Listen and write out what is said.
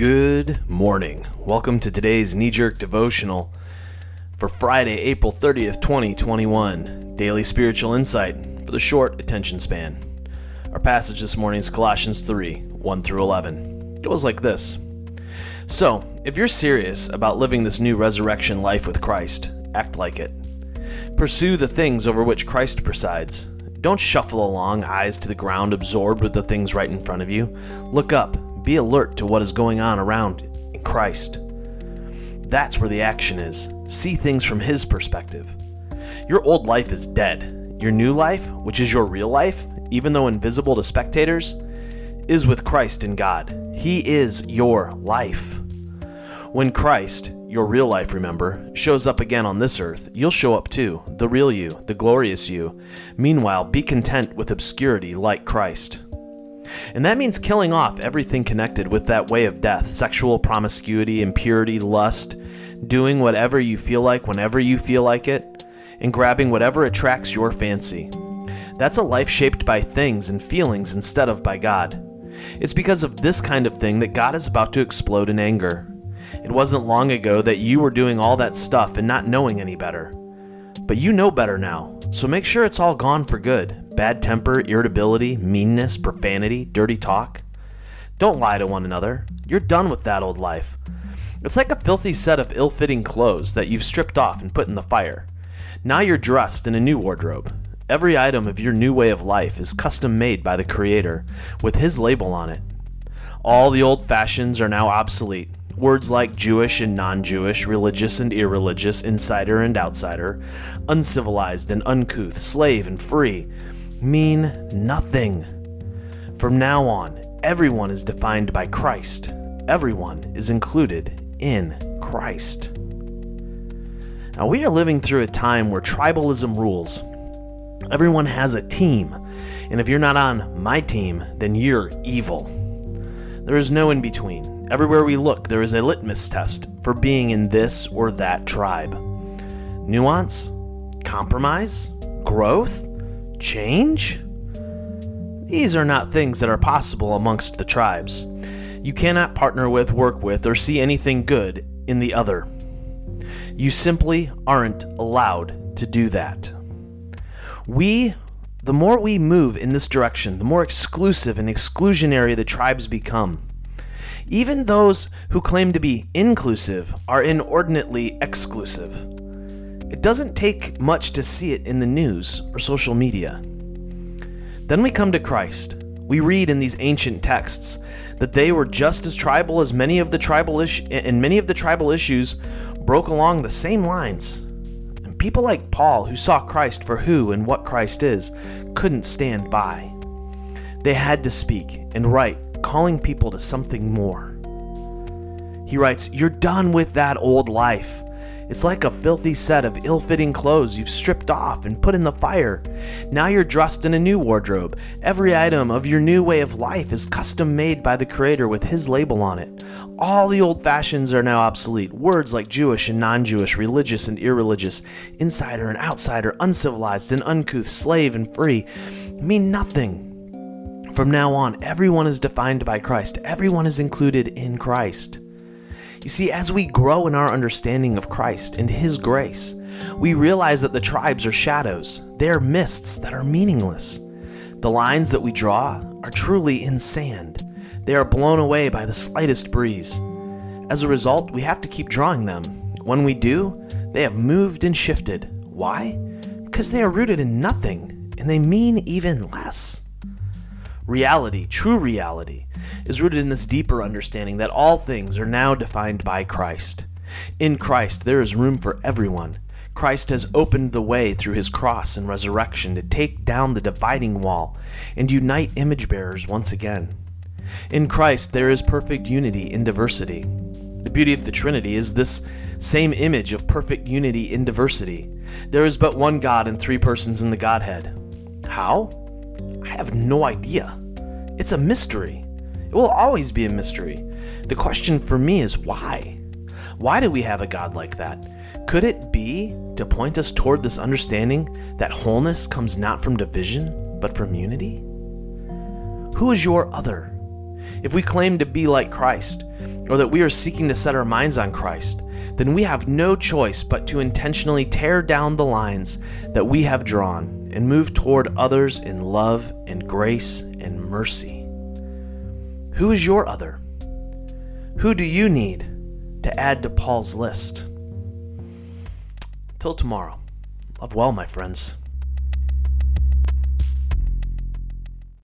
Good morning. Welcome to today's knee jerk devotional for Friday, April 30th, 2021. Daily spiritual insight for the short attention span. Our passage this morning is Colossians 3 1 through 11. It goes like this So, if you're serious about living this new resurrection life with Christ, act like it. Pursue the things over which Christ presides. Don't shuffle along, eyes to the ground, absorbed with the things right in front of you. Look up be alert to what is going on around in Christ. That's where the action is. See things from His perspective. Your old life is dead. Your new life, which is your real life, even though invisible to spectators, is with Christ in God. He is your life. When Christ, your real life, remember, shows up again on this earth, you'll show up too, the real you, the glorious you. Meanwhile, be content with obscurity like Christ. And that means killing off everything connected with that way of death sexual promiscuity, impurity, lust, doing whatever you feel like whenever you feel like it, and grabbing whatever attracts your fancy. That's a life shaped by things and feelings instead of by God. It's because of this kind of thing that God is about to explode in anger. It wasn't long ago that you were doing all that stuff and not knowing any better. But you know better now, so make sure it's all gone for good bad temper, irritability, meanness, profanity, dirty talk. Don't lie to one another. You're done with that old life. It's like a filthy set of ill fitting clothes that you've stripped off and put in the fire. Now you're dressed in a new wardrobe. Every item of your new way of life is custom made by the Creator, with His label on it. All the old fashions are now obsolete, Words like Jewish and non Jewish, religious and irreligious, insider and outsider, uncivilized and uncouth, slave and free mean nothing. From now on, everyone is defined by Christ. Everyone is included in Christ. Now, we are living through a time where tribalism rules. Everyone has a team, and if you're not on my team, then you're evil. There is no in between. Everywhere we look, there is a litmus test for being in this or that tribe. Nuance? Compromise? Growth? Change? These are not things that are possible amongst the tribes. You cannot partner with, work with, or see anything good in the other. You simply aren't allowed to do that. We, the more we move in this direction, the more exclusive and exclusionary the tribes become. Even those who claim to be inclusive are inordinately exclusive. It doesn't take much to see it in the news or social media. Then we come to Christ. We read in these ancient texts that they were just as tribal as many of the tribal is- and many of the tribal issues broke along the same lines. And people like Paul, who saw Christ for who and what Christ is, couldn't stand by. They had to speak and write calling people to something more. He writes, You're done with that old life. It's like a filthy set of ill fitting clothes you've stripped off and put in the fire. Now you're dressed in a new wardrobe. Every item of your new way of life is custom made by the Creator with His label on it. All the old fashions are now obsolete. Words like Jewish and non Jewish, religious and irreligious, insider and outsider, uncivilized and uncouth, slave and free mean nothing. From now on, everyone is defined by Christ, everyone is included in Christ. You see, as we grow in our understanding of Christ and His grace, we realize that the tribes are shadows, they are mists that are meaningless. The lines that we draw are truly in sand, they are blown away by the slightest breeze. As a result, we have to keep drawing them. When we do, they have moved and shifted. Why? Because they are rooted in nothing, and they mean even less. Reality, true reality, is rooted in this deeper understanding that all things are now defined by Christ. In Christ, there is room for everyone. Christ has opened the way through his cross and resurrection to take down the dividing wall and unite image bearers once again. In Christ, there is perfect unity in diversity. The beauty of the Trinity is this same image of perfect unity in diversity. There is but one God and three persons in the Godhead. How? I have no idea. It's a mystery. It will always be a mystery. The question for me is why? Why do we have a God like that? Could it be to point us toward this understanding that wholeness comes not from division, but from unity? Who is your other? If we claim to be like Christ, or that we are seeking to set our minds on Christ, then we have no choice but to intentionally tear down the lines that we have drawn and move toward others in love and grace and mercy. Who is your other? Who do you need to add to Paul's list? Till tomorrow, love well, my friends.